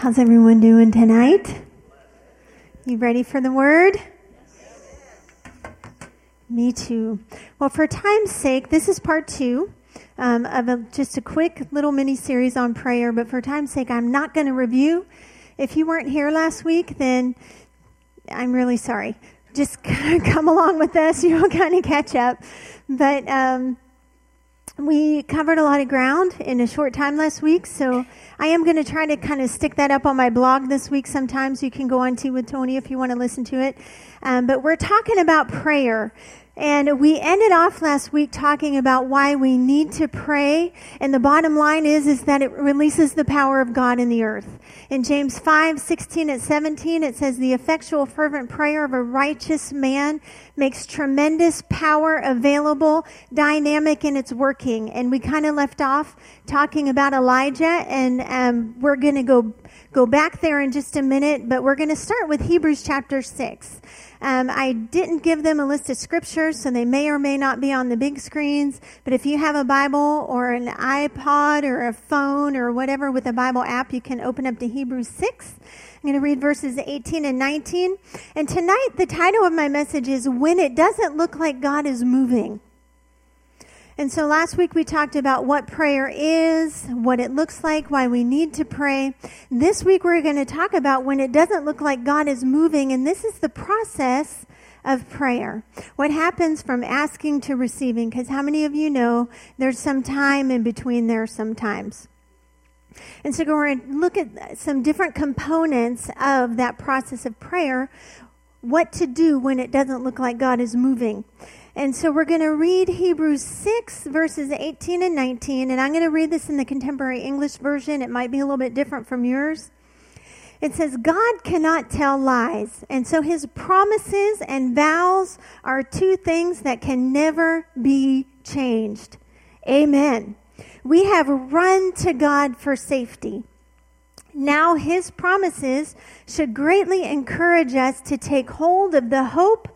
How's everyone doing tonight? You ready for the word? Me too. Well, for time's sake, this is part two um, of a, just a quick little mini series on prayer. But for time's sake, I'm not going to review. If you weren't here last week, then I'm really sorry. Just kind of come along with us. You'll kind of catch up. But um, we covered a lot of ground in a short time last week, so I am going to try to kind of stick that up on my blog this week sometimes. You can go on to with Tony if you want to listen to it. Um, but we're talking about prayer. And we ended off last week talking about why we need to pray. And the bottom line is, is that it releases the power of God in the earth. In James 5, 16 and 17, it says, the effectual fervent prayer of a righteous man makes tremendous power available, dynamic in its working. And we kind of left off talking about Elijah and um, we're going to go, go back there in just a minute, but we're going to start with Hebrews chapter 6. Um, I didn't give them a list of scriptures, so they may or may not be on the big screens. But if you have a Bible or an iPod or a phone or whatever with a Bible app, you can open up to Hebrews 6. I'm going to read verses 18 and 19. And tonight, the title of my message is When It Doesn't Look Like God is Moving. And so last week we talked about what prayer is, what it looks like, why we need to pray. This week we're going to talk about when it doesn't look like God is moving, and this is the process of prayer. What happens from asking to receiving, because how many of you know there's some time in between there sometimes? And so we're going to look at some different components of that process of prayer, what to do when it doesn't look like God is moving. And so we're going to read Hebrews 6, verses 18 and 19. And I'm going to read this in the contemporary English version. It might be a little bit different from yours. It says, God cannot tell lies. And so his promises and vows are two things that can never be changed. Amen. We have run to God for safety. Now his promises should greatly encourage us to take hold of the hope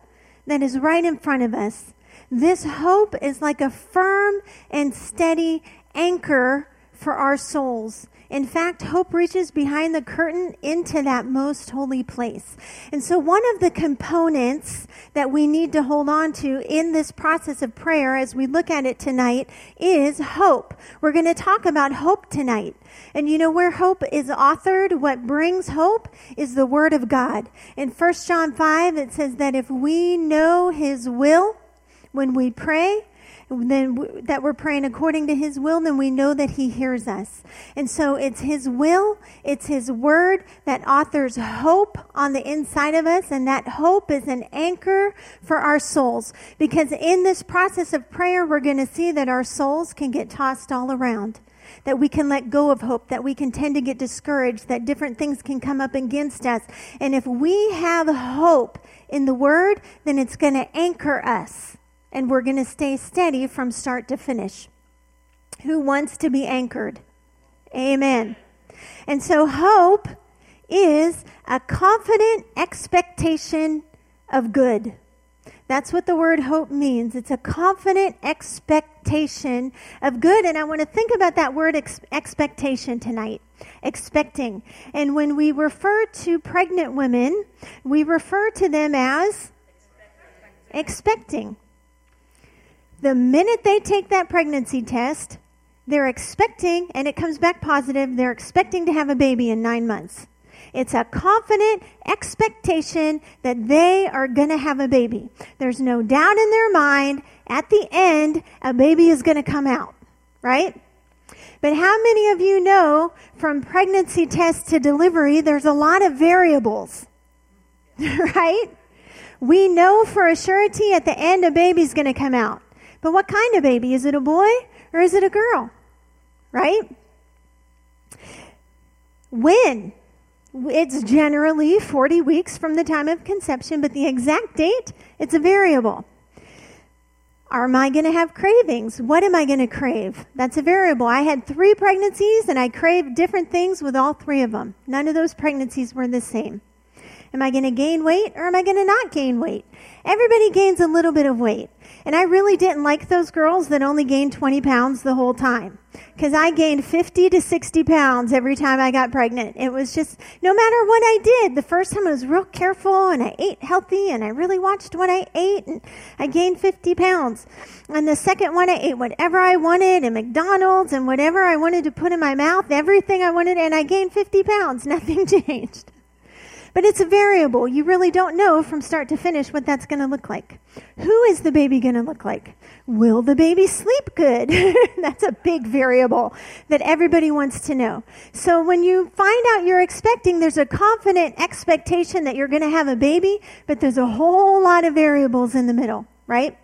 that is right in front of us. This hope is like a firm and steady anchor for our souls. In fact, hope reaches behind the curtain into that most holy place. And so, one of the components that we need to hold on to in this process of prayer as we look at it tonight is hope. We're going to talk about hope tonight. And you know where hope is authored? What brings hope is the Word of God. In 1 John 5, it says that if we know His will when we pray, then that we're praying according to his will, then we know that he hears us. And so it's his will, it's his word that authors hope on the inside of us, and that hope is an anchor for our souls. Because in this process of prayer, we're going to see that our souls can get tossed all around that we can let go of hope, that we can tend to get discouraged, that different things can come up against us. And if we have hope in the Word, then it's going to anchor us and we're going to stay steady from start to finish. Who wants to be anchored? Amen. And so hope is a confident expectation of good. That's what the word hope means. It's a confident expectation of good. And I want to think about that word ex- expectation tonight. Expecting. And when we refer to pregnant women, we refer to them as expecting. The minute they take that pregnancy test, they're expecting, and it comes back positive, they're expecting to have a baby in nine months. It's a confident expectation that they are going to have a baby. There's no doubt in their mind at the end a baby is going to come out, right? But how many of you know from pregnancy test to delivery, there's a lot of variables, right? We know for a surety at the end a baby's going to come out. But what kind of baby? Is it a boy or is it a girl? Right? When? It's generally 40 weeks from the time of conception, but the exact date, it's a variable. Am I going to have cravings? What am I going to crave? That's a variable. I had three pregnancies and I craved different things with all three of them. None of those pregnancies were the same. Am I going to gain weight or am I going to not gain weight? Everybody gains a little bit of weight. And I really didn't like those girls that only gained 20 pounds the whole time. Because I gained 50 to 60 pounds every time I got pregnant. It was just, no matter what I did, the first time I was real careful and I ate healthy and I really watched what I ate and I gained 50 pounds. And the second one, I ate whatever I wanted and McDonald's and whatever I wanted to put in my mouth, everything I wanted, and I gained 50 pounds. Nothing changed. But it's a variable. You really don't know from start to finish what that's going to look like. Who is the baby going to look like? Will the baby sleep good? that's a big variable that everybody wants to know. So when you find out you're expecting, there's a confident expectation that you're going to have a baby, but there's a whole lot of variables in the middle, right?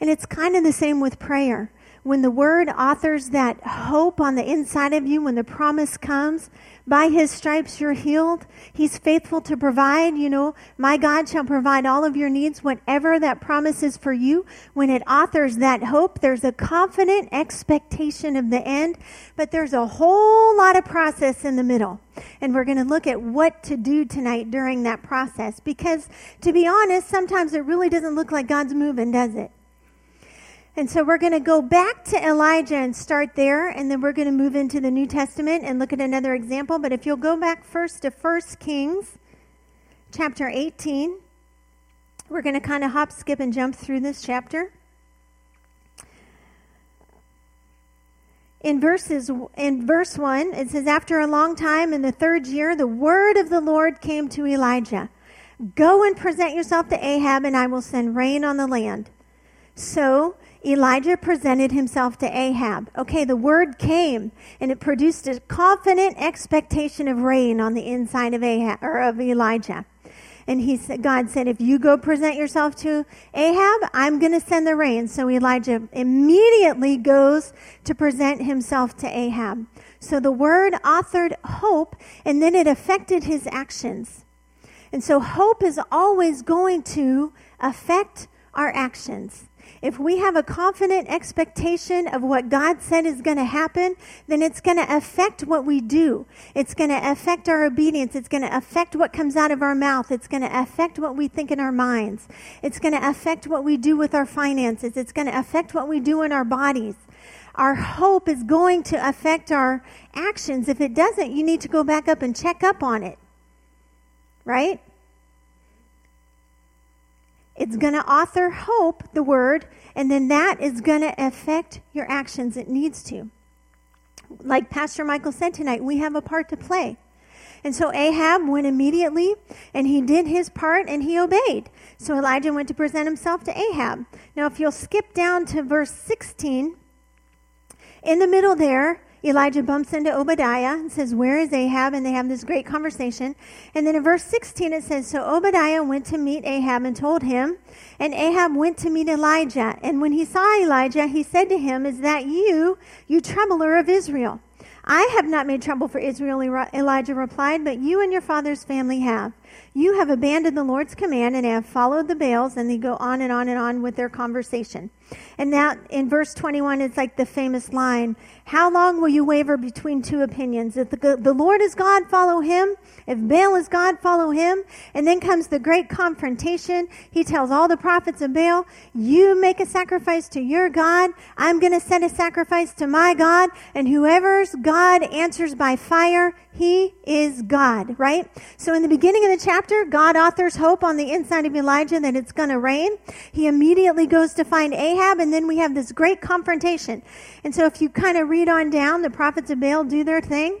And it's kind of the same with prayer. When the word authors that hope on the inside of you, when the promise comes, by his stripes you're healed. He's faithful to provide. You know, my God shall provide all of your needs, whatever that promise is for you. When it authors that hope, there's a confident expectation of the end, but there's a whole lot of process in the middle. And we're going to look at what to do tonight during that process because, to be honest, sometimes it really doesn't look like God's moving, does it? And so we're going to go back to Elijah and start there, and then we're going to move into the New Testament and look at another example. But if you'll go back first to 1 Kings chapter 18, we're going to kind of hop, skip, and jump through this chapter. In verses in verse 1 it says after a long time in the third year the word of the Lord came to Elijah go and present yourself to Ahab and I will send rain on the land so Elijah presented himself to Ahab. Okay, the word came and it produced a confident expectation of rain on the inside of Ahab or of Elijah. And he said, God said, if you go present yourself to Ahab, I'm going to send the rain. So Elijah immediately goes to present himself to Ahab. So the word authored hope and then it affected his actions. And so hope is always going to affect our actions. If we have a confident expectation of what God said is going to happen, then it's going to affect what we do. It's going to affect our obedience. It's going to affect what comes out of our mouth. It's going to affect what we think in our minds. It's going to affect what we do with our finances. It's going to affect what we do in our bodies. Our hope is going to affect our actions. If it doesn't, you need to go back up and check up on it. Right? It's going to author hope, the word, and then that is going to affect your actions. It needs to. Like Pastor Michael said tonight, we have a part to play. And so Ahab went immediately and he did his part and he obeyed. So Elijah went to present himself to Ahab. Now, if you'll skip down to verse 16, in the middle there, Elijah bumps into Obadiah and says, Where is Ahab? And they have this great conversation. And then in verse 16 it says, So Obadiah went to meet Ahab and told him, and Ahab went to meet Elijah. And when he saw Elijah, he said to him, Is that you, you troubler of Israel? I have not made trouble for Israel, Elijah replied, but you and your father's family have. You have abandoned the Lord's command and have followed the Baals. And they go on and on and on with their conversation. And now in verse 21, it's like the famous line How long will you waver between two opinions? If the, the Lord is God, follow him. If Baal is God, follow him. And then comes the great confrontation. He tells all the prophets of Baal, You make a sacrifice to your God. I'm going to send a sacrifice to my God. And whoever's God answers by fire, he is God, right? So in the beginning of the chapter, God authors hope on the inside of Elijah that it's going to rain. He immediately goes to find Ahab, and then we have this great confrontation. And so if you kind of read on down, the prophets of Baal do their thing.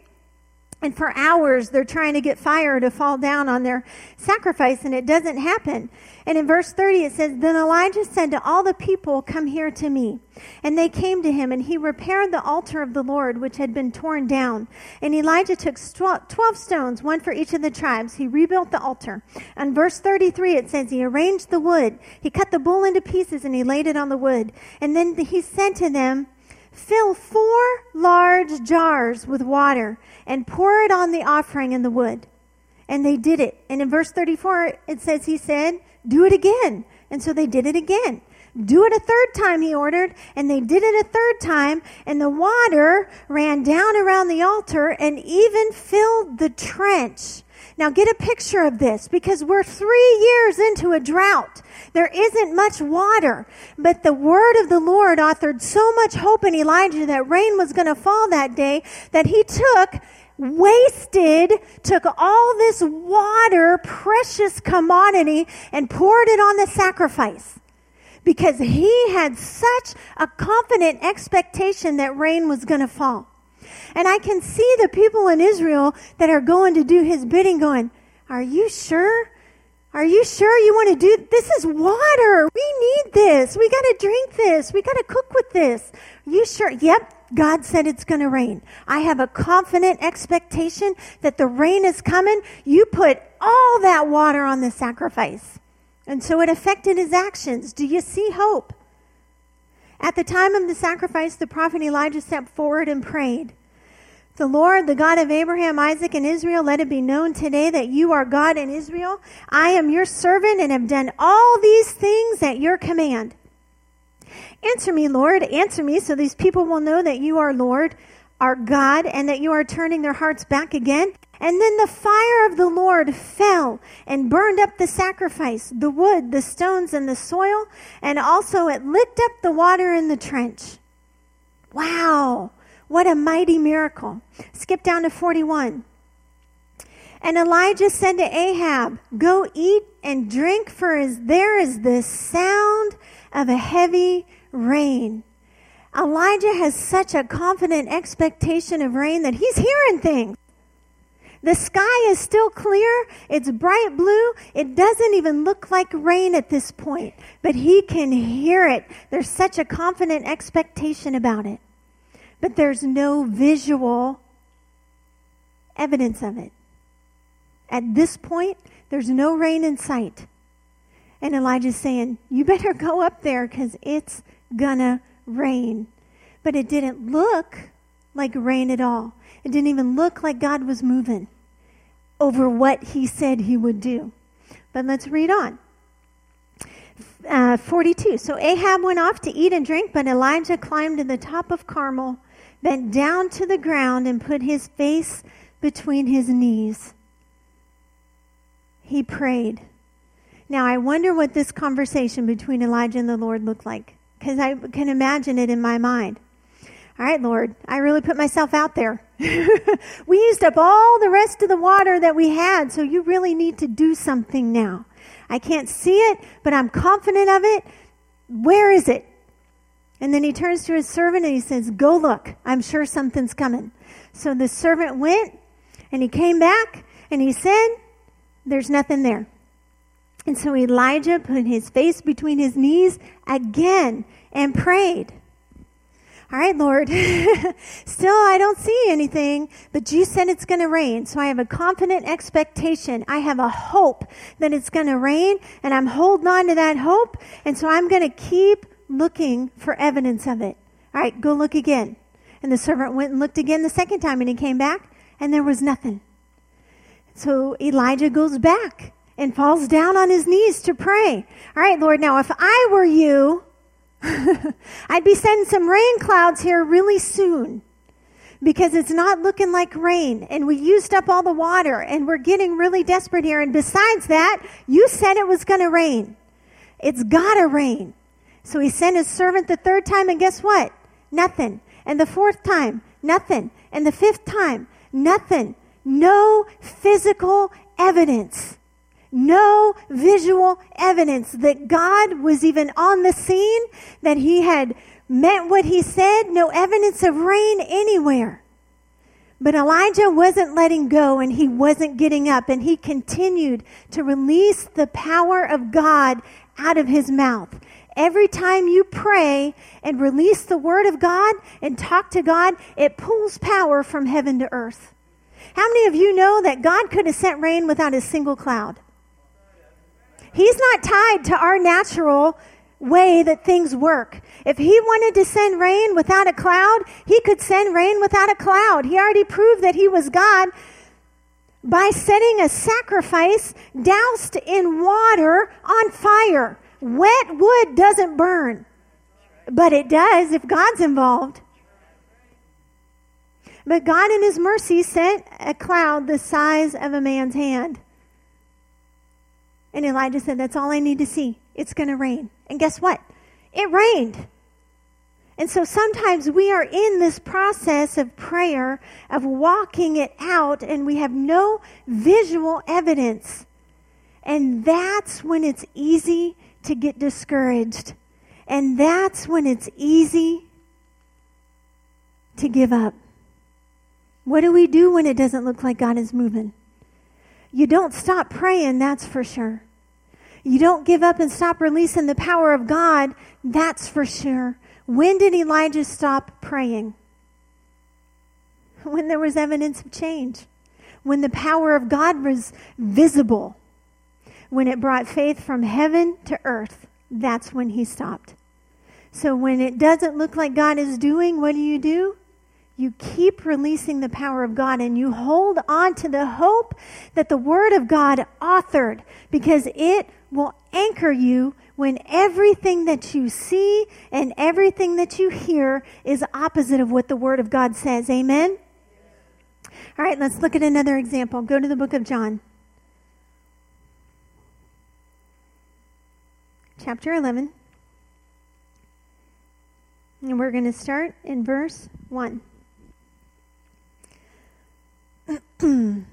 And for hours, they're trying to get fire to fall down on their sacrifice, and it doesn't happen. And in verse 30, it says, Then Elijah said to all the people, Come here to me. And they came to him, and he repaired the altar of the Lord, which had been torn down. And Elijah took 12 stones, one for each of the tribes. He rebuilt the altar. And verse 33, it says, He arranged the wood. He cut the bull into pieces, and he laid it on the wood. And then he said to them, Fill four large jars with water and pour it on the offering in the wood. And they did it. And in verse 34, it says, He said, Do it again. And so they did it again. Do it a third time, he ordered. And they did it a third time. And the water ran down around the altar and even filled the trench Now get a picture of this because we're three years into a drought. There isn't much water, but the word of the Lord authored so much hope in Elijah that rain was going to fall that day that he took wasted, took all this water, precious commodity, and poured it on the sacrifice because he had such a confident expectation that rain was going to fall. And I can see the people in Israel that are going to do his bidding going, Are you sure? Are you sure you want to do this? Is water. We need this. We got to drink this. We got to cook with this. Are you sure? Yep. God said it's going to rain. I have a confident expectation that the rain is coming. You put all that water on the sacrifice. And so it affected his actions. Do you see hope? At the time of the sacrifice, the prophet Elijah stepped forward and prayed. The Lord, the God of Abraham, Isaac, and Israel, let it be known today that you are God in Israel. I am your servant and have done all these things at your command. Answer me, Lord, answer me, so these people will know that you are Lord, our God, and that you are turning their hearts back again. And then the fire of the Lord fell and burned up the sacrifice, the wood, the stones, and the soil, and also it licked up the water in the trench. Wow, what a mighty miracle. Skip down to 41. And Elijah said to Ahab, Go eat and drink, for as there is the sound of a heavy rain. Elijah has such a confident expectation of rain that he's hearing things. The sky is still clear. It's bright blue. It doesn't even look like rain at this point, but he can hear it. There's such a confident expectation about it. But there's no visual evidence of it. At this point, there's no rain in sight. And Elijah's saying, You better go up there because it's gonna rain. But it didn't look like rain at all. It didn't even look like God was moving over what he said he would do. But let's read on. Uh, 42. So Ahab went off to eat and drink, but Elijah climbed to the top of Carmel, bent down to the ground, and put his face between his knees. He prayed. Now, I wonder what this conversation between Elijah and the Lord looked like, because I can imagine it in my mind. All right, Lord, I really put myself out there. we used up all the rest of the water that we had, so you really need to do something now. I can't see it, but I'm confident of it. Where is it? And then he turns to his servant and he says, Go look. I'm sure something's coming. So the servant went and he came back and he said, There's nothing there. And so Elijah put his face between his knees again and prayed. All right, Lord, still I don't see anything, but you said it's going to rain. So I have a confident expectation. I have a hope that it's going to rain, and I'm holding on to that hope. And so I'm going to keep looking for evidence of it. All right, go look again. And the servant went and looked again the second time, and he came back, and there was nothing. So Elijah goes back and falls down on his knees to pray. All right, Lord, now if I were you, I'd be sending some rain clouds here really soon because it's not looking like rain and we used up all the water and we're getting really desperate here. And besides that, you said it was going to rain. It's got to rain. So he sent his servant the third time and guess what? Nothing. And the fourth time, nothing. And the fifth time, nothing. No physical evidence no visual evidence that God was even on the scene, that he had meant what he said, no evidence of rain anywhere. But Elijah wasn't letting go and he wasn't getting up and he continued to release the power of God out of his mouth. Every time you pray and release the word of God and talk to God, it pulls power from heaven to earth. How many of you know that God could have sent rain without a single cloud? He's not tied to our natural way that things work. If he wanted to send rain without a cloud, he could send rain without a cloud. He already proved that he was God by setting a sacrifice doused in water on fire. Wet wood doesn't burn, but it does if God's involved. But God, in His mercy, sent a cloud the size of a man's hand. And Elijah said, That's all I need to see. It's going to rain. And guess what? It rained. And so sometimes we are in this process of prayer, of walking it out, and we have no visual evidence. And that's when it's easy to get discouraged. And that's when it's easy to give up. What do we do when it doesn't look like God is moving? You don't stop praying, that's for sure. You don't give up and stop releasing the power of God, that's for sure. When did Elijah stop praying? When there was evidence of change. When the power of God was visible. When it brought faith from heaven to earth. That's when he stopped. So when it doesn't look like God is doing, what do you do? You keep releasing the power of God and you hold on to the hope that the Word of God authored because it will anchor you when everything that you see and everything that you hear is opposite of what the Word of God says. Amen? All right, let's look at another example. Go to the book of John. Chapter 11. And we're going to start in verse 1. it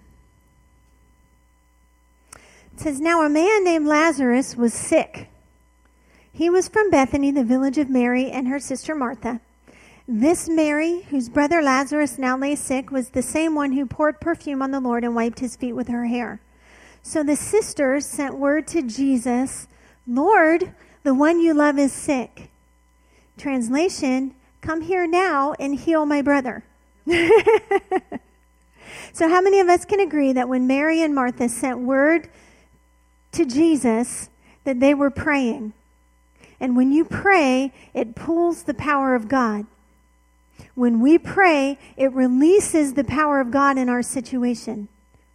says, Now a man named Lazarus was sick. He was from Bethany, the village of Mary and her sister Martha. This Mary, whose brother Lazarus now lay sick, was the same one who poured perfume on the Lord and wiped his feet with her hair. So the sisters sent word to Jesus, Lord, the one you love is sick. Translation, come here now and heal my brother. So, how many of us can agree that when Mary and Martha sent word to Jesus that they were praying? And when you pray, it pulls the power of God. When we pray, it releases the power of God in our situation.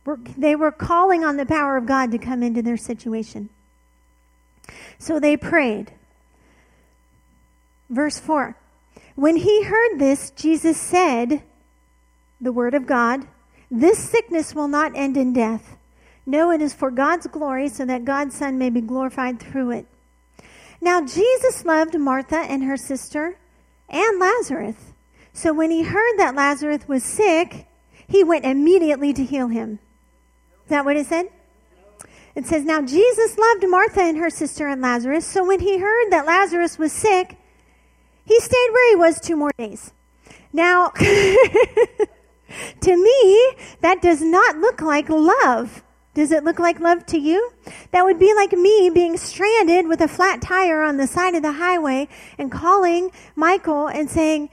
We're, they were calling on the power of God to come into their situation. So they prayed. Verse 4 When he heard this, Jesus said, The word of God, this sickness will not end in death. No, it is for God's glory, so that God's Son may be glorified through it. Now, Jesus loved Martha and her sister and Lazarus. So when he heard that Lazarus was sick, he went immediately to heal him. Is that what it said? It says, Now Jesus loved Martha and her sister and Lazarus. So when he heard that Lazarus was sick, he stayed where he was two more days. Now, To me, that does not look like love. Does it look like love to you? That would be like me being stranded with a flat tire on the side of the highway and calling Michael and saying,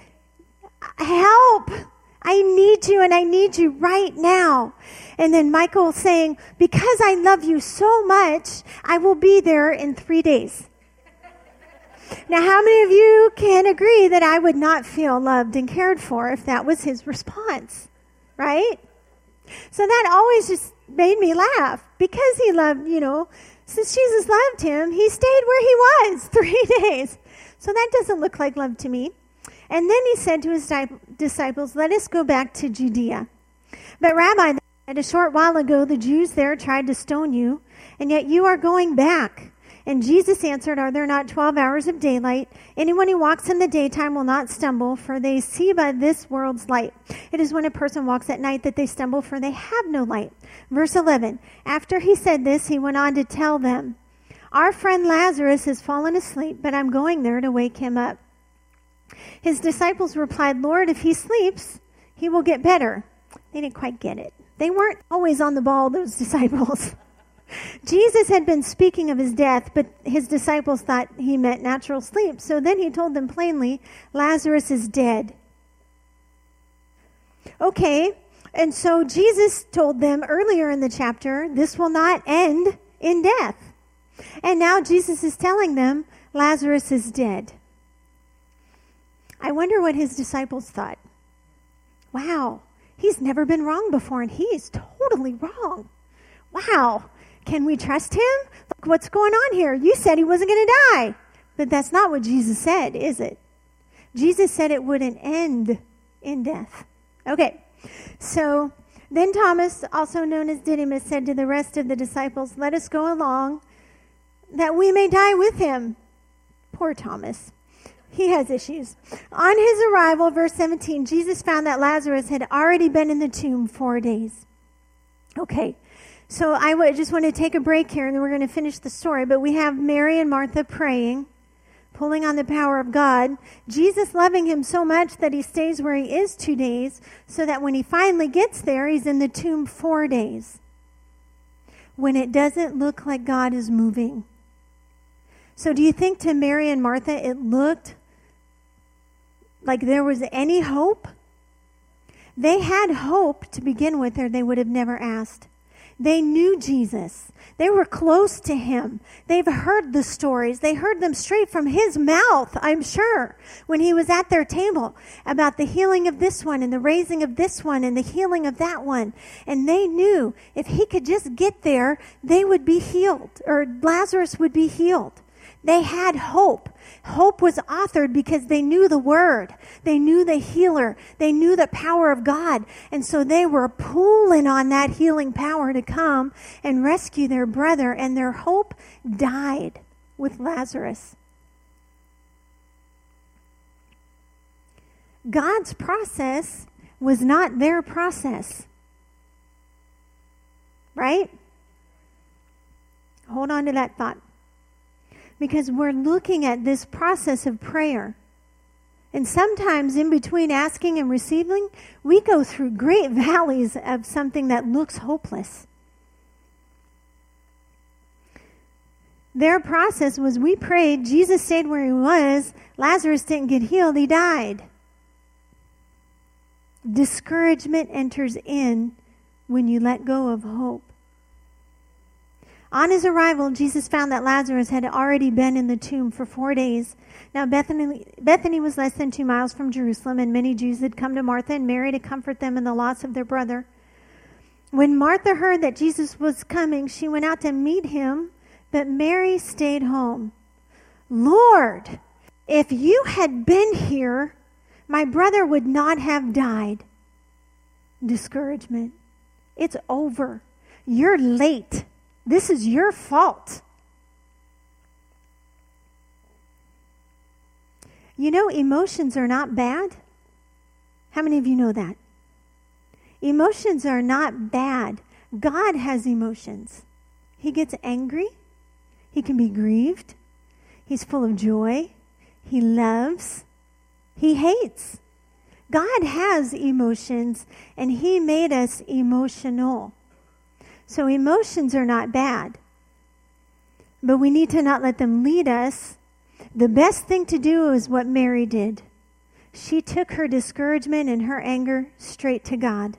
Help! I need you and I need you right now. And then Michael saying, Because I love you so much, I will be there in three days. Now, how many of you can agree that I would not feel loved and cared for if that was his response? Right? So that always just made me laugh because he loved, you know, since Jesus loved him, he stayed where he was three days. So that doesn't look like love to me. And then he said to his disciples, Let us go back to Judea. But, Rabbi, a short while ago the Jews there tried to stone you, and yet you are going back. And Jesus answered, Are there not twelve hours of daylight? Anyone who walks in the daytime will not stumble, for they see by this world's light. It is when a person walks at night that they stumble, for they have no light. Verse 11 After he said this, he went on to tell them, Our friend Lazarus has fallen asleep, but I'm going there to wake him up. His disciples replied, Lord, if he sleeps, he will get better. They didn't quite get it. They weren't always on the ball, those disciples. Jesus had been speaking of his death, but his disciples thought he meant natural sleep. So then he told them plainly, Lazarus is dead. Okay, and so Jesus told them earlier in the chapter, this will not end in death. And now Jesus is telling them, Lazarus is dead. I wonder what his disciples thought. Wow, he's never been wrong before, and he's totally wrong. Wow, can we trust him? Look, what's going on here? You said he wasn't going to die. But that's not what Jesus said, is it? Jesus said it wouldn't end in death. Okay, so then Thomas, also known as Didymus, said to the rest of the disciples, Let us go along that we may die with him. Poor Thomas. He has issues. On his arrival, verse 17, Jesus found that Lazarus had already been in the tomb four days. Okay, so I just want to take a break here and then we're going to finish the story. But we have Mary and Martha praying, pulling on the power of God. Jesus loving him so much that he stays where he is two days, so that when he finally gets there, he's in the tomb four days. When it doesn't look like God is moving. So, do you think to Mary and Martha it looked like there was any hope? They had hope to begin with, or they would have never asked. They knew Jesus. They were close to him. They've heard the stories. They heard them straight from his mouth, I'm sure, when he was at their table about the healing of this one and the raising of this one and the healing of that one. And they knew if he could just get there, they would be healed, or Lazarus would be healed. They had hope. Hope was authored because they knew the word. They knew the healer. They knew the power of God. And so they were pulling on that healing power to come and rescue their brother. And their hope died with Lazarus. God's process was not their process. Right? Hold on to that thought because we're looking at this process of prayer. And sometimes in between asking and receiving, we go through great valleys of something that looks hopeless. Their process was we prayed, Jesus stayed where he was, Lazarus didn't get healed, he died. Discouragement enters in when you let go of hope. On his arrival, Jesus found that Lazarus had already been in the tomb for four days. Now, Bethany, Bethany was less than two miles from Jerusalem, and many Jews had come to Martha and Mary to comfort them in the loss of their brother. When Martha heard that Jesus was coming, she went out to meet him, but Mary stayed home. Lord, if you had been here, my brother would not have died. Discouragement. It's over. You're late. This is your fault. You know, emotions are not bad. How many of you know that? Emotions are not bad. God has emotions. He gets angry. He can be grieved. He's full of joy. He loves. He hates. God has emotions, and He made us emotional. So emotions are not bad. But we need to not let them lead us. The best thing to do is what Mary did. She took her discouragement and her anger straight to God.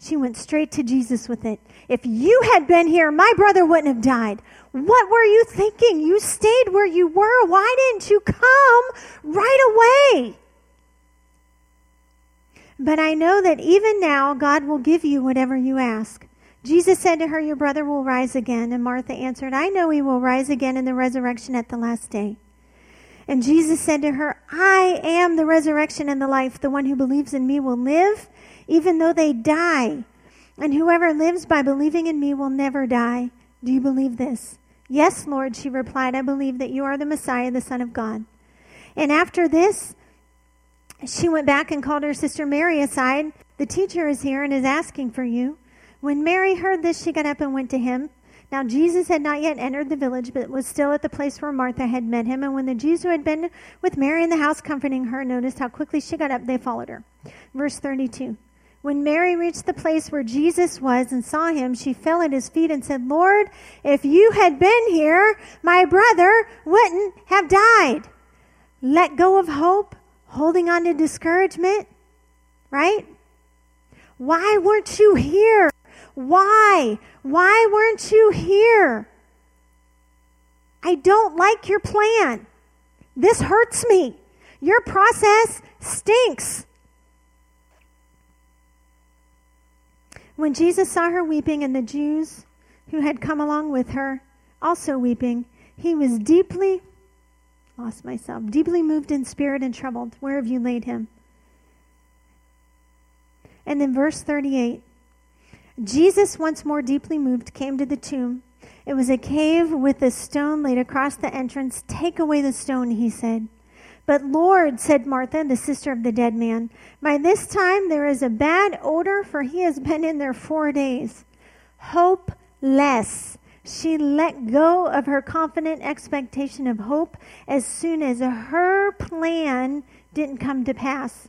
She went straight to Jesus with it. If you had been here, my brother wouldn't have died. What were you thinking? You stayed where you were. Why didn't you come right away? But I know that even now, God will give you whatever you ask. Jesus said to her, Your brother will rise again. And Martha answered, I know he will rise again in the resurrection at the last day. And Jesus said to her, I am the resurrection and the life. The one who believes in me will live, even though they die. And whoever lives by believing in me will never die. Do you believe this? Yes, Lord, she replied, I believe that you are the Messiah, the Son of God. And after this, she went back and called her sister Mary aside. The teacher is here and is asking for you. When Mary heard this, she got up and went to him. Now, Jesus had not yet entered the village, but was still at the place where Martha had met him. And when the Jews who had been with Mary in the house comforting her noticed how quickly she got up, they followed her. Verse 32. When Mary reached the place where Jesus was and saw him, she fell at his feet and said, Lord, if you had been here, my brother wouldn't have died. Let go of hope, holding on to discouragement, right? Why weren't you here? Why? Why weren't you here? I don't like your plan. This hurts me. Your process stinks. When Jesus saw her weeping and the Jews who had come along with her also weeping, he was deeply, lost myself, deeply moved in spirit and troubled. Where have you laid him? And then verse 38 Jesus, once more deeply moved, came to the tomb. It was a cave with a stone laid across the entrance. Take away the stone, he said. But Lord, said Martha, the sister of the dead man, by this time there is a bad odor, for he has been in there four days. Hopeless. She let go of her confident expectation of hope as soon as her plan didn't come to pass.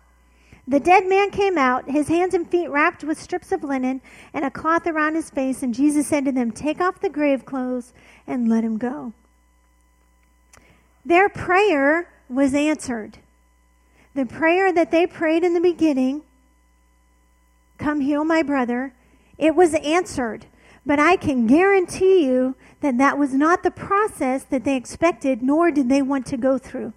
The dead man came out, his hands and feet wrapped with strips of linen and a cloth around his face, and Jesus said to them, Take off the grave clothes and let him go. Their prayer was answered. The prayer that they prayed in the beginning, Come heal my brother, it was answered. But I can guarantee you that that was not the process that they expected, nor did they want to go through.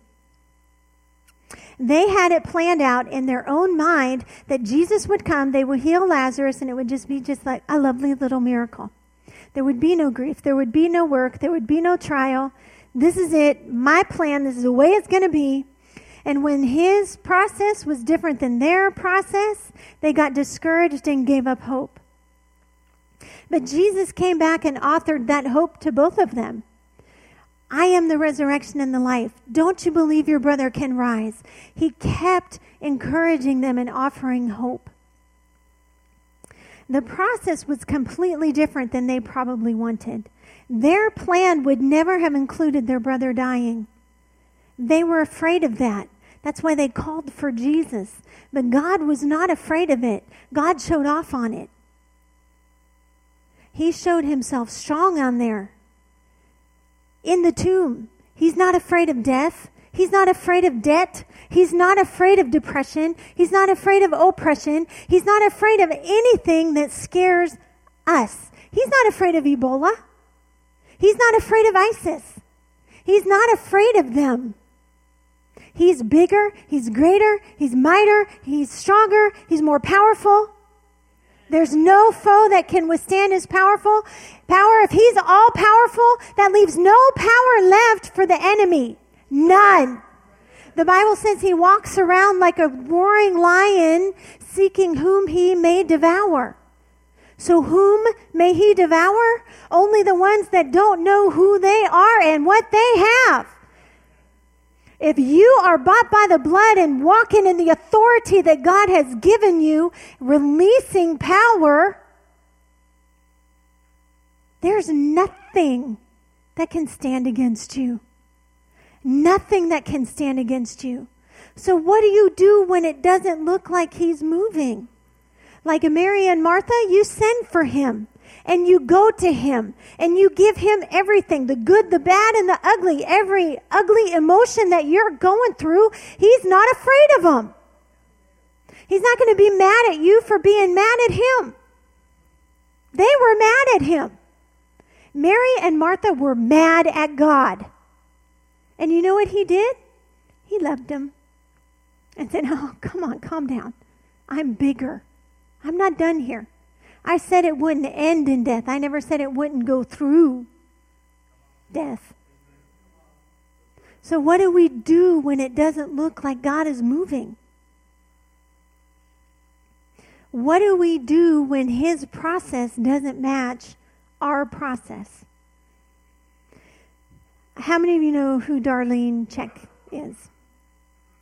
They had it planned out in their own mind that Jesus would come, they would heal Lazarus, and it would just be just like a lovely little miracle. There would be no grief, there would be no work, there would be no trial. This is it, my plan, this is the way it's going to be. And when his process was different than their process, they got discouraged and gave up hope. But Jesus came back and authored that hope to both of them. I am the resurrection and the life. Don't you believe your brother can rise? He kept encouraging them and offering hope. The process was completely different than they probably wanted. Their plan would never have included their brother dying. They were afraid of that. That's why they called for Jesus. But God was not afraid of it. God showed off on it. He showed himself strong on there in the tomb. He's not afraid of death. He's not afraid of debt. He's not afraid of depression. He's not afraid of oppression. He's not afraid of anything that scares us. He's not afraid of Ebola. He's not afraid of ISIS. He's not afraid of them. He's bigger, he's greater, he's mightier, he's stronger, he's more powerful. There's no foe that can withstand his powerful power. If he's all powerful, that leaves no power left for the enemy. None. The Bible says he walks around like a roaring lion, seeking whom he may devour. So, whom may he devour? Only the ones that don't know who they are and what they have. If you are bought by the blood and walking in the authority that God has given you, releasing power, there's nothing that can stand against you. Nothing that can stand against you. So, what do you do when it doesn't look like He's moving? Like Mary and Martha, you send for Him and you go to him and you give him everything the good, the bad, and the ugly, every ugly emotion that you're going through, he's not afraid of them. He's not going to be mad at you for being mad at him. They were mad at him. Mary and Martha were mad at God. And you know what he did? He loved them and said, Oh, come on, calm down. I'm bigger. I'm not done here. I said it wouldn't end in death. I never said it wouldn't go through death. So, what do we do when it doesn't look like God is moving? What do we do when His process doesn't match our process? How many of you know who Darlene Zschech is?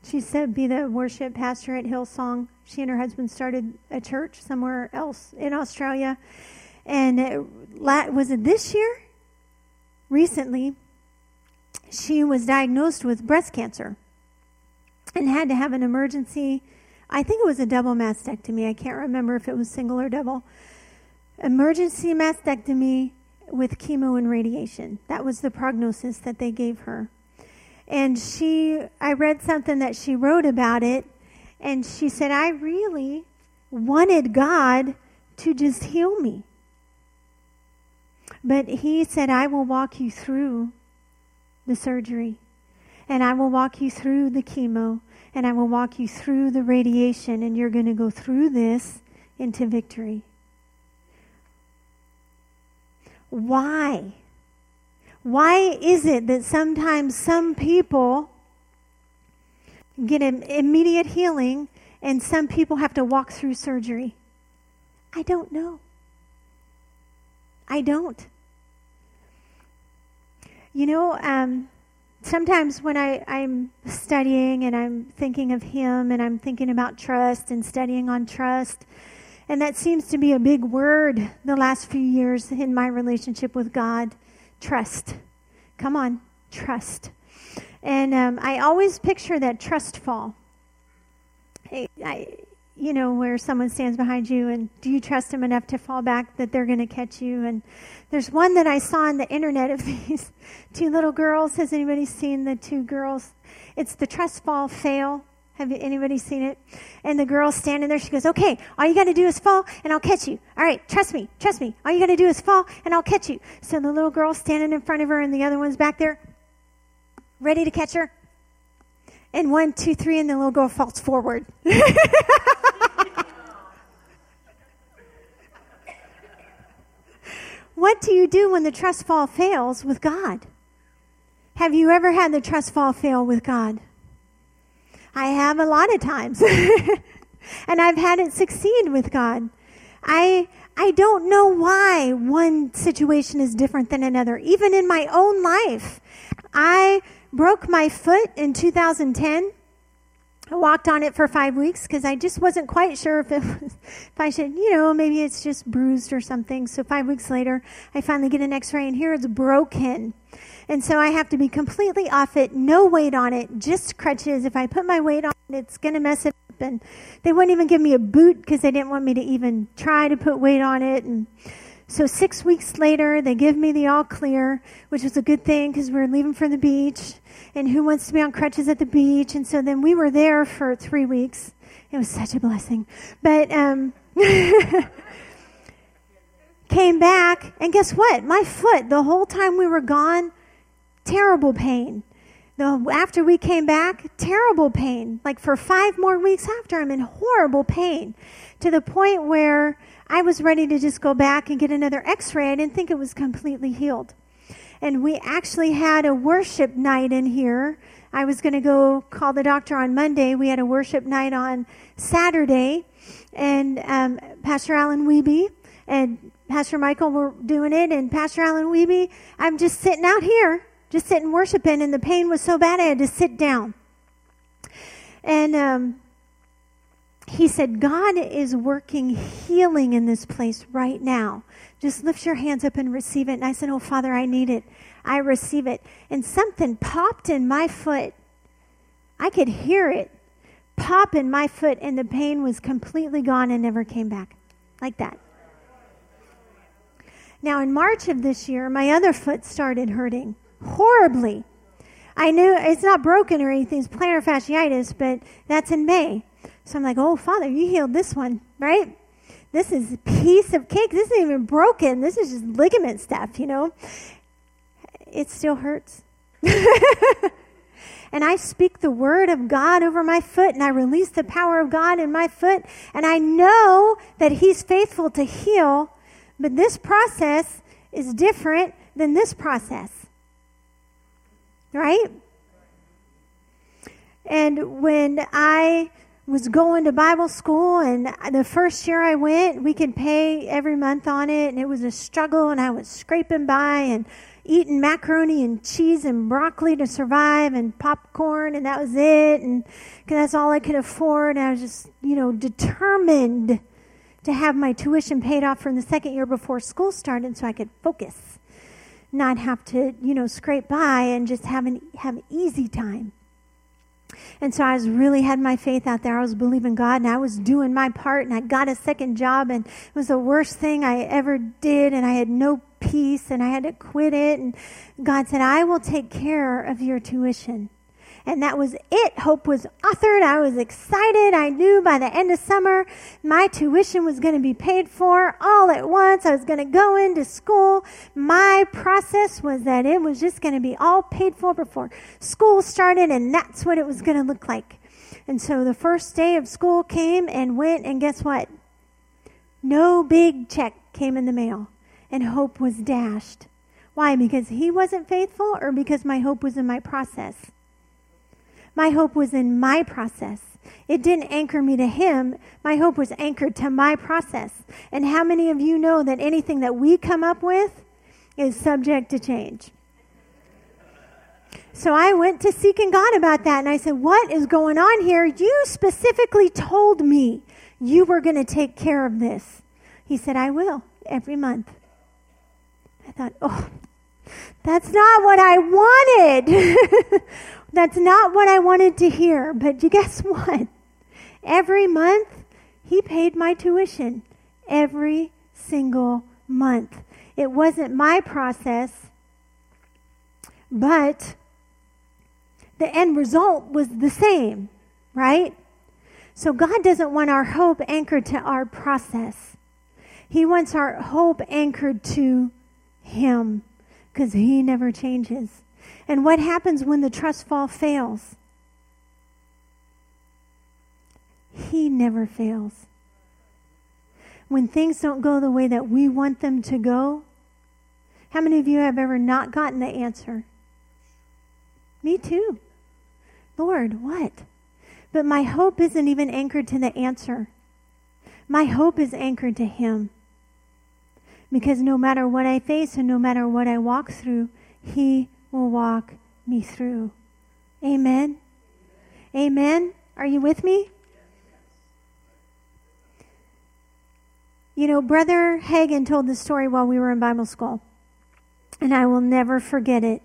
She said be the worship pastor at Hillsong. She and her husband started a church somewhere else in Australia. And it, was it this year? Recently, she was diagnosed with breast cancer and had to have an emergency. I think it was a double mastectomy. I can't remember if it was single or double. Emergency mastectomy with chemo and radiation. That was the prognosis that they gave her. And she, I read something that she wrote about it, and she said, I really wanted God to just heal me. But he said, I will walk you through the surgery, and I will walk you through the chemo, and I will walk you through the radiation, and you're going to go through this into victory. Why? Why is it that sometimes some people get an immediate healing and some people have to walk through surgery? I don't know. I don't. You know, um, sometimes when I, I'm studying and I'm thinking of Him and I'm thinking about trust and studying on trust, and that seems to be a big word the last few years in my relationship with God trust. Come on, trust. And um, I always picture that trust fall. I, I, you know, where someone stands behind you and do you trust them enough to fall back that they're going to catch you? And there's one that I saw on the internet of these two little girls. Has anybody seen the two girls? It's the trust fall fail. Have anybody seen it? And the girl's standing there. She goes, "Okay, all you got to do is fall, and I'll catch you. All right, trust me, trust me. All you got to do is fall, and I'll catch you." So the little girl's standing in front of her, and the other one's back there, ready to catch her. And one, two, three, and the little girl falls forward. what do you do when the trust fall fails with God? Have you ever had the trust fall fail with God? I have a lot of times. and I've had it succeed with God. I I don't know why one situation is different than another. Even in my own life, I broke my foot in 2010. I walked on it for five weeks because I just wasn't quite sure if it was, if I should, you know, maybe it's just bruised or something. So five weeks later, I finally get an X-ray, and here it's broken. And so I have to be completely off it, no weight on it, just crutches. If I put my weight on it, it's going to mess it up. And they wouldn't even give me a boot because they didn't want me to even try to put weight on it. And so six weeks later, they give me the all clear, which was a good thing because we were leaving for the beach. And who wants to be on crutches at the beach? And so then we were there for three weeks. It was such a blessing. But, um, came back, and guess what? My foot, the whole time we were gone, terrible pain. The, after we came back, terrible pain. Like for five more weeks after, I'm in horrible pain to the point where I was ready to just go back and get another x ray. I didn't think it was completely healed. And we actually had a worship night in here. I was going to go call the doctor on Monday. We had a worship night on Saturday. And um, Pastor Alan Wiebe and Pastor Michael were doing it. And Pastor Alan Wiebe, I'm just sitting out here just sitting worshiping, and the pain was so bad I had to sit down. And um, he said, God is working healing in this place right now. Just lift your hands up and receive it. And I said, Oh, Father, I need it. I receive it. And something popped in my foot. I could hear it pop in my foot, and the pain was completely gone and never came back. Like that. Now, in March of this year, my other foot started hurting horribly. I knew it's not broken or anything, it's plantar fasciitis, but that's in May. So I'm like, oh, Father, you healed this one, right? This is a piece of cake. This isn't even broken. This is just ligament stuff, you know? It still hurts. and I speak the word of God over my foot, and I release the power of God in my foot, and I know that He's faithful to heal, but this process is different than this process. Right? And when I was going to Bible school, and the first year I went, we could pay every month on it, and it was a struggle, and I was scraping by and eating macaroni and cheese and broccoli to survive, and popcorn, and that was it, and that's all I could afford. And I was just, you know, determined to have my tuition paid off from the second year before school started, so I could focus not have to, you know, scrape by and just have an have an easy time. And so I was really had my faith out there. I was believing God and I was doing my part and I got a second job and it was the worst thing I ever did and I had no peace and I had to quit it and God said, "I will take care of your tuition." And that was it. Hope was authored. I was excited. I knew by the end of summer my tuition was going to be paid for all at once. I was going to go into school. My process was that it was just going to be all paid for before school started, and that's what it was going to look like. And so the first day of school came and went, and guess what? No big check came in the mail, and hope was dashed. Why? Because he wasn't faithful, or because my hope was in my process? My hope was in my process. It didn't anchor me to him. My hope was anchored to my process. And how many of you know that anything that we come up with is subject to change? So I went to seeking God about that and I said, What is going on here? You specifically told me you were going to take care of this. He said, I will every month. I thought, Oh, that's not what I wanted. That's not what I wanted to hear, but you guess what? Every month, he paid my tuition. Every single month. It wasn't my process, but the end result was the same, right? So God doesn't want our hope anchored to our process. He wants our hope anchored to Him because He never changes. And what happens when the trust fall fails? He never fails. When things don't go the way that we want them to go, how many of you have ever not gotten the answer? Me too. Lord, what? But my hope isn't even anchored to the answer. My hope is anchored to Him. Because no matter what I face and no matter what I walk through, He will walk me through. Amen. Amen. Are you with me? You know, Brother Hagin told the story while we were in Bible school, and I will never forget it.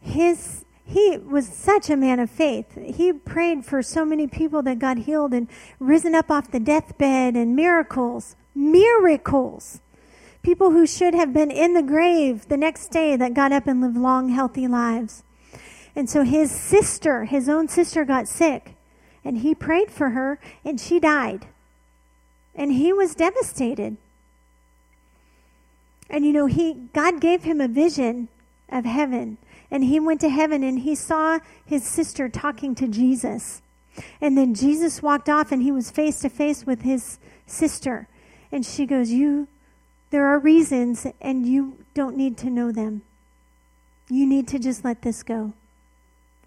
His he was such a man of faith. He prayed for so many people that got healed and risen up off the deathbed and miracles. Miracles. People who should have been in the grave the next day that got up and lived long, healthy lives. And so his sister, his own sister, got sick. And he prayed for her, and she died. And he was devastated. And you know, he God gave him a vision of heaven. And he went to heaven and he saw his sister talking to Jesus. And then Jesus walked off and he was face to face with his sister. And she goes, You there are reasons, and you don't need to know them. You need to just let this go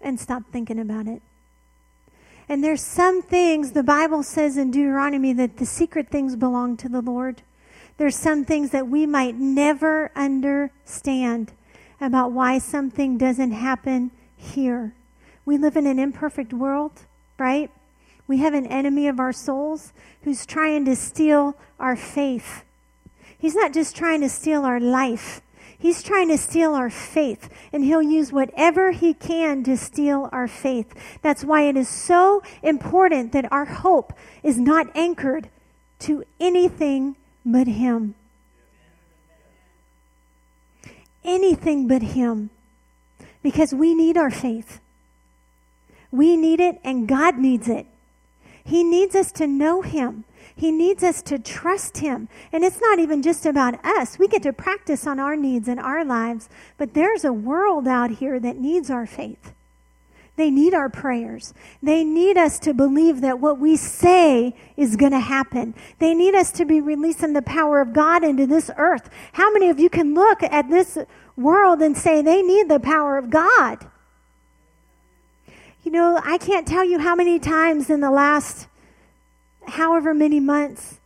and stop thinking about it. And there's some things the Bible says in Deuteronomy that the secret things belong to the Lord. There's some things that we might never understand about why something doesn't happen here. We live in an imperfect world, right? We have an enemy of our souls who's trying to steal our faith. He's not just trying to steal our life. He's trying to steal our faith, and he'll use whatever he can to steal our faith. That's why it is so important that our hope is not anchored to anything but him. Anything but him. Because we need our faith. We need it, and God needs it. He needs us to know him. He needs us to trust Him. And it's not even just about us. We get to practice on our needs in our lives, but there's a world out here that needs our faith. They need our prayers. They need us to believe that what we say is going to happen. They need us to be releasing the power of God into this earth. How many of you can look at this world and say they need the power of God? You know, I can't tell you how many times in the last however many months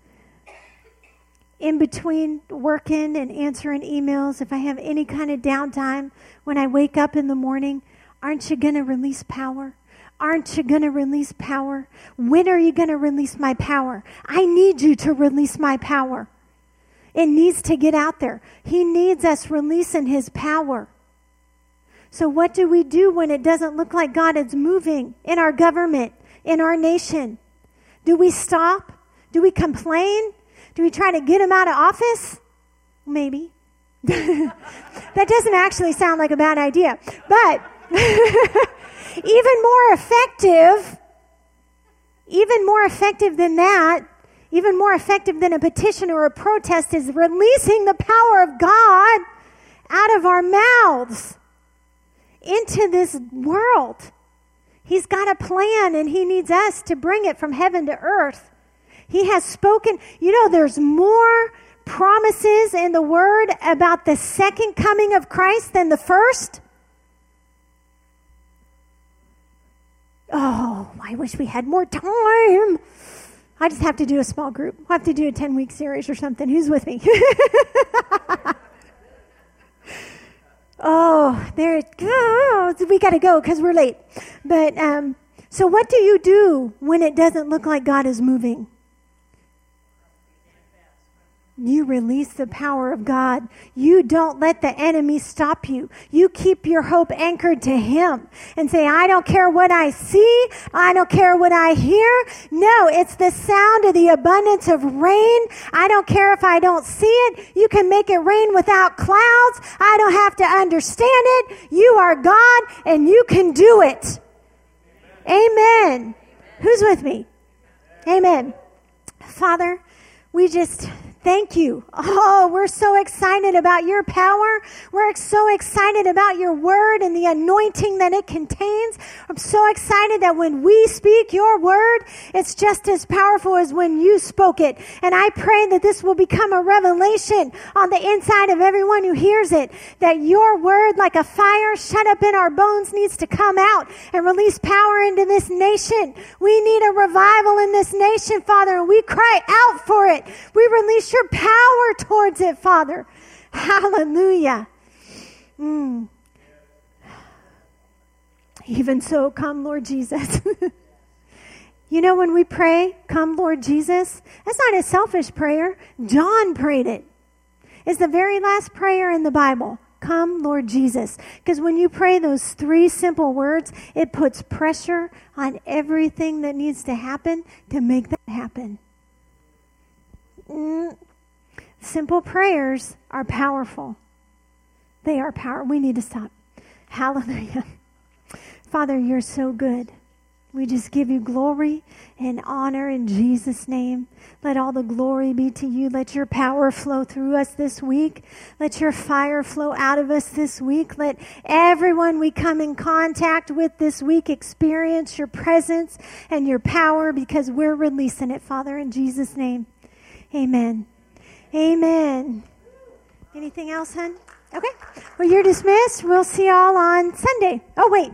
in between working and answering emails, if I have any kind of downtime when I wake up in the morning, aren't you going to release power? Aren't you going to release power? When are you going to release my power? I need you to release my power. It needs to get out there. He needs us releasing his power. So, what do we do when it doesn't look like God is moving in our government, in our nation? Do we stop? Do we complain? Do we try to get him out of office? Maybe. that doesn't actually sound like a bad idea. But Even more effective, even more effective than that, even more effective than a petition or a protest is releasing the power of God out of our mouths into this world. He's got a plan and he needs us to bring it from heaven to earth. He has spoken. You know, there's more promises in the word about the second coming of Christ than the first. Oh, I wish we had more time. I just have to do a small group. i have to do a 10 week series or something. Who's with me? oh, there it goes. We got to go because we're late. But, um, so what do you do when it doesn't look like God is moving? You release the power of God. You don't let the enemy stop you. You keep your hope anchored to Him and say, I don't care what I see. I don't care what I hear. No, it's the sound of the abundance of rain. I don't care if I don't see it. You can make it rain without clouds. I don't have to understand it. You are God and you can do it. Amen. Who's with me? Amen. Father, we just Thank you. Oh, we're so excited about your power. We're so excited about your word and the anointing that it contains. I'm so excited that when we speak your word, it's just as powerful as when you spoke it. And I pray that this will become a revelation on the inside of everyone who hears it, that your word, like a fire shut up in our bones, needs to come out and release power into this nation. We need a revival in this nation, Father, and we cry out for it. We release Release your power towards it, Father. Hallelujah. Mm. Even so, come, Lord Jesus. you know, when we pray, come, Lord Jesus, that's not a selfish prayer. John prayed it. It's the very last prayer in the Bible. Come, Lord Jesus. Because when you pray those three simple words, it puts pressure on everything that needs to happen to make that happen. Mm. Simple prayers are powerful. They are power. We need to stop. Hallelujah. Father, you're so good. We just give you glory and honor in Jesus' name. Let all the glory be to you. Let your power flow through us this week. Let your fire flow out of us this week. Let everyone we come in contact with this week experience your presence and your power because we're releasing it, Father, in Jesus' name. Amen. Amen. Anything else, hon? Okay. Well, you're dismissed. We'll see y'all on Sunday. Oh, wait.